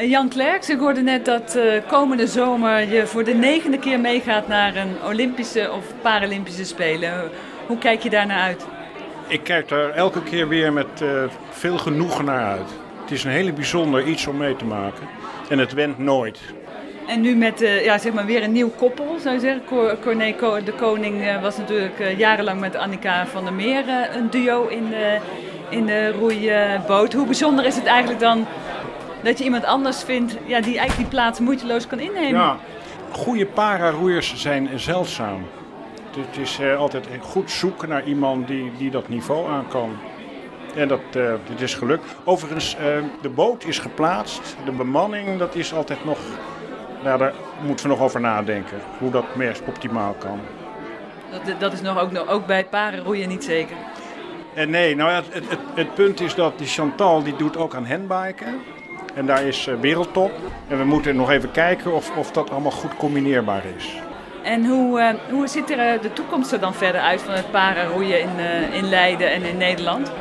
Eh, Jan Klerks, ik hoorde net dat uh, komende zomer je voor de negende keer meegaat naar een Olympische of Paralympische Spelen. Hoe kijk je daar naar uit? Ik kijk er elke keer weer met uh, veel genoegen naar uit. Het is een hele bijzonder iets om mee te maken. En het went nooit. En nu met uh, ja, zeg maar weer een nieuw koppel, zou je zeggen. Corné de Koning was natuurlijk jarenlang met Annika van der Meer een duo in de, in de roeiboot. Hoe bijzonder is het eigenlijk dan dat je iemand anders vindt ja, die eigenlijk die plaats moeiteloos kan innemen. Ja, goede para-roeiers zijn zeldzaam. Het is uh, altijd goed zoeken naar iemand die, die dat niveau aan kan. En dat uh, dit is gelukt. Overigens, uh, de boot is geplaatst. De bemanning, dat is altijd nog... Nou, daar moeten we nog over nadenken. Hoe dat meest optimaal kan. Dat, dat is nog ook, ook bij parenroeien niet zeker? En nee, nou ja, het, het, het, punt is dat die Chantal die doet ook aan handbiken. En daar is uh, wereldtop. En we moeten nog even kijken of, of dat allemaal goed combineerbaar is. En hoe, uh, hoe ziet er de toekomst er dan verder uit van het parenroeien in, in Leiden en in Nederland?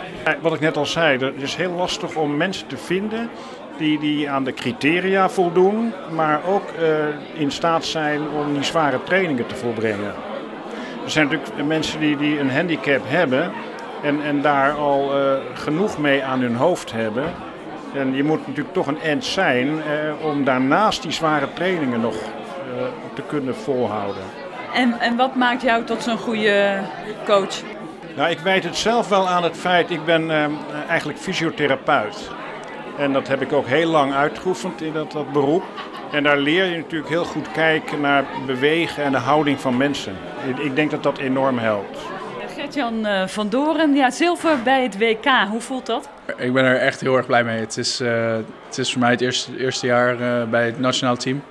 Wat ik net al zei, het is heel lastig om mensen te vinden die, die aan de criteria voldoen, maar ook in staat zijn om die zware trainingen te volbrengen. Er zijn natuurlijk mensen die, die een handicap hebben en, en daar al genoeg mee aan hun hoofd hebben en je moet natuurlijk toch een end zijn eh, om daarnaast die zware trainingen nog eh, te kunnen volhouden. En, en wat maakt jou tot zo'n goede coach? Nou, ik weet het zelf wel aan het feit, ik ben eh, eigenlijk fysiotherapeut. En dat heb ik ook heel lang uitgeoefend in dat, dat beroep. En daar leer je natuurlijk heel goed kijken naar bewegen en de houding van mensen. Ik, ik denk dat dat enorm helpt. Gert-Jan eh, van Doren, ja, zilver bij het WK, hoe voelt dat? Ik ben er echt heel erg blij mee. Het is, uh, het is voor mij het eerste, eerste jaar uh, bij het nationaal team.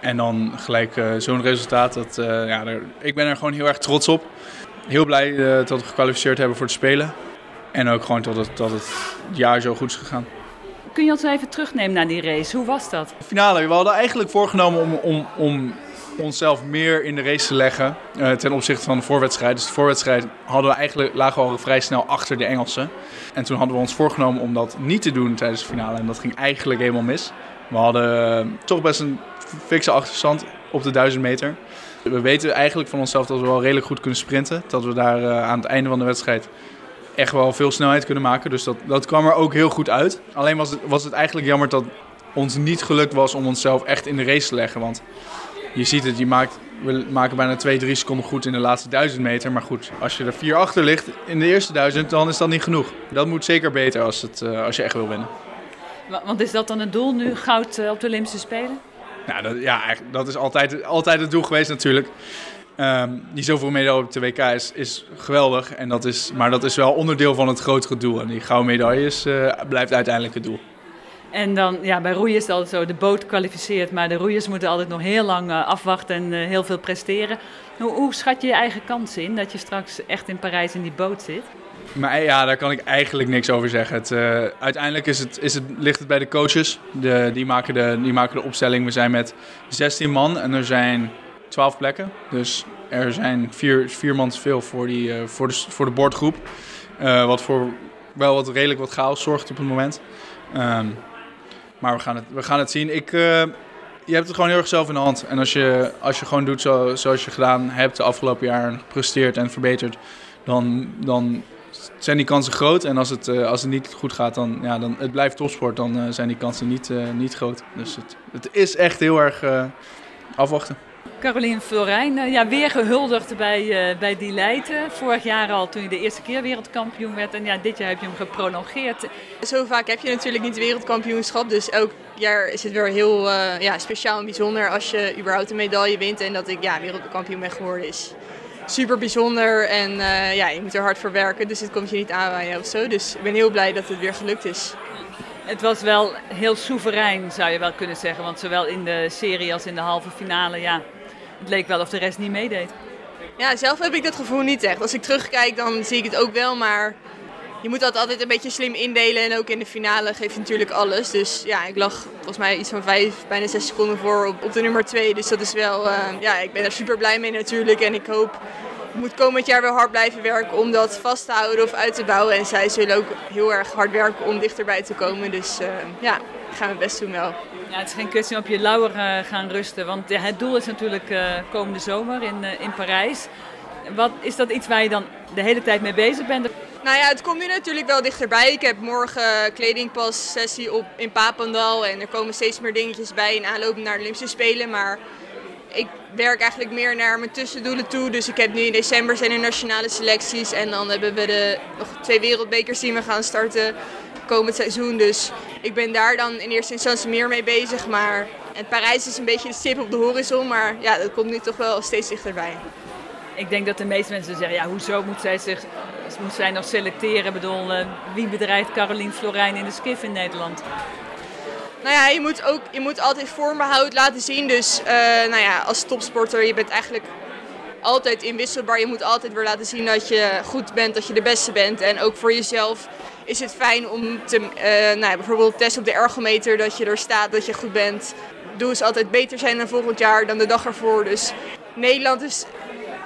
En dan gelijk zo'n resultaat. Dat, ja, daar, ik ben er gewoon heel erg trots op. Heel blij dat we gekwalificeerd hebben voor het Spelen. En ook gewoon dat het, dat het jaar zo goed is gegaan. Kun je ons even terugnemen naar die race? Hoe was dat? De finale. We hadden eigenlijk voorgenomen om, om, om onszelf meer in de race te leggen uh, ten opzichte van de voorwedstrijd. Dus de voorwedstrijd hadden we eigenlijk, lagen we al vrij snel achter de Engelsen. En toen hadden we ons voorgenomen om dat niet te doen tijdens de finale. En dat ging eigenlijk helemaal mis. We hadden uh, toch best een fikse achterstand op de 1000 meter. We weten eigenlijk van onszelf dat we wel redelijk goed kunnen sprinten. Dat we daar uh, aan het einde van de wedstrijd echt wel veel snelheid kunnen maken. Dus dat, dat kwam er ook heel goed uit. Alleen was het, was het eigenlijk jammer dat ons niet gelukt was om onszelf echt in de race te leggen. Want je ziet het, je maakt, we maken bijna 2, 3 seconden goed in de laatste 1000 meter. Maar goed, als je er 4 achter ligt in de eerste 1000, dan is dat niet genoeg. Dat moet zeker beter als, het, uh, als je echt wil winnen. Want is dat dan het doel nu, goud uh, op de Olympische Spelen? Nou, dat, ja, dat is altijd, altijd het doel geweest natuurlijk. Um, die zoveel medaille op de WK is, is geweldig. En dat is, maar dat is wel onderdeel van het grotere doel. En die gouden medailles uh, blijft uiteindelijk het doel. En dan, ja, bij roeien is het altijd zo, de boot kwalificeert, maar de roeiers moeten altijd nog heel lang uh, afwachten en uh, heel veel presteren. Hoe, hoe, schat je je eigen kansen in, dat je straks echt in Parijs in die boot zit? Maar ja, daar kan ik eigenlijk niks over zeggen. Het, uiteindelijk is het, is het, ligt het bij de coaches. De, die, maken de, die maken de opstelling. We zijn met 16 man en er zijn 12 plekken. Dus er zijn vier, vier man te veel voor, die, voor, de, voor de boordgroep. wat voor wel wat redelijk wat chaos zorgt op het moment. Um, maar we gaan het, we gaan het zien. Ik, uh, je hebt het gewoon heel erg zelf in de hand. En als je, als je gewoon doet zo, zoals je gedaan hebt de afgelopen jaren, gepresteerd en verbeterd, dan, dan zijn die kansen groot. En als het, uh, als het niet goed gaat, dan, ja, dan het blijft topsport, dan uh, zijn die kansen niet, niet groot. Dus het, het is echt heel erg afwachten. Caroline Florijn, uh, ja, weer gehuldigd bij, uh, bij Die Leiden. Vorig jaar al toen je de eerste keer wereldkampioen werd. En ja, dit jaar heb je hem geprolongeerd. Zo vaak heb je natuurlijk niet wereldkampioenschap. Dus elk jaar is het weer heel uh, ja, speciaal en bijzonder als je überhaupt een medaille wint. En dat ik ja, wereldkampioen ben geworden is super bijzonder. En ja, je moet er hard voor werken. Dus het komt je niet aanwaaien of zo. Dus ik ben heel blij dat het weer gelukt is. Het was wel heel soeverein, zou je wel kunnen zeggen. Want zowel in de serie als in de halve finale, ja, het leek wel of de rest niet meedeed. Ja, zelf heb ik dat gevoel niet echt. Als ik terugkijk, dan zie ik het ook wel, maar je moet dat altijd een beetje slim indelen. En ook in de finale geef je natuurlijk alles. Dus ja, ik lag volgens mij iets van vijf, bijna zes seconden voor op, de nummer twee. Dus dat is wel, uh, ja, ik ben er super blij mee natuurlijk. En ik hoop moet komend jaar wel hard blijven werken om dat vast te houden of uit te bouwen. En zij zullen ook heel erg hard werken om dichterbij te komen. Dus uh, ja, gaan we best doen wel. Ja, het is geen kwestie om op je lauwer uh, gaan rusten. Want het doel is natuurlijk uh, komende zomer in, in Parijs. Wat, is dat iets waar je dan de hele tijd mee bezig bent? Nou ja, het komt nu natuurlijk wel dichterbij. Ik heb morgen kledingpas sessie op in Papendal en er komen steeds meer dingetjes bij in aanloop naar de Olympische Spelen. Maar ik werk eigenlijk meer naar mijn tussendoelen toe. Dus ik heb nu in december zijn er nationale selecties en dan hebben we de nog twee wereldbekers die we gaan starten komend seizoen. Dus ik ben daar dan in eerste instantie meer mee bezig. Maar en Parijs is een beetje de stip op de horizon, maar ja, dat komt nu toch wel steeds dichterbij. Ik denk dat de meeste mensen zeggen, ja, hoezo moet zij, zich, moet zij nog selecteren? Ik bedoel, uh, wie bedrijft Caroline Florijn in de skif in Nederland? Nou ja, je moet, ook, je moet altijd vormbehoud laten zien. Dus uh, nou ja, als topsporter, je bent eigenlijk altijd inwisselbaar. Je moet altijd weer laten zien dat je goed bent, dat je de beste bent. En ook voor jezelf is het fijn om te, uh, nou ja, bijvoorbeeld testen op de ergometer, dat je er staat, dat je goed bent. Doe eens altijd beter zijn dan volgend jaar, dan de dag ervoor. Dus Nederland is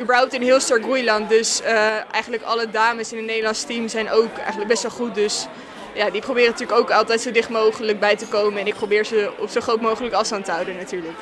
überhaupt een heel sterk groeiland. Dus uh, eigenlijk alle dames in het Nederlands team zijn ook eigenlijk best wel goed. Dus ja, die proberen natuurlijk ook altijd zo dicht mogelijk bij te komen. En ik probeer ze op zo groot mogelijk afstand te houden natuurlijk.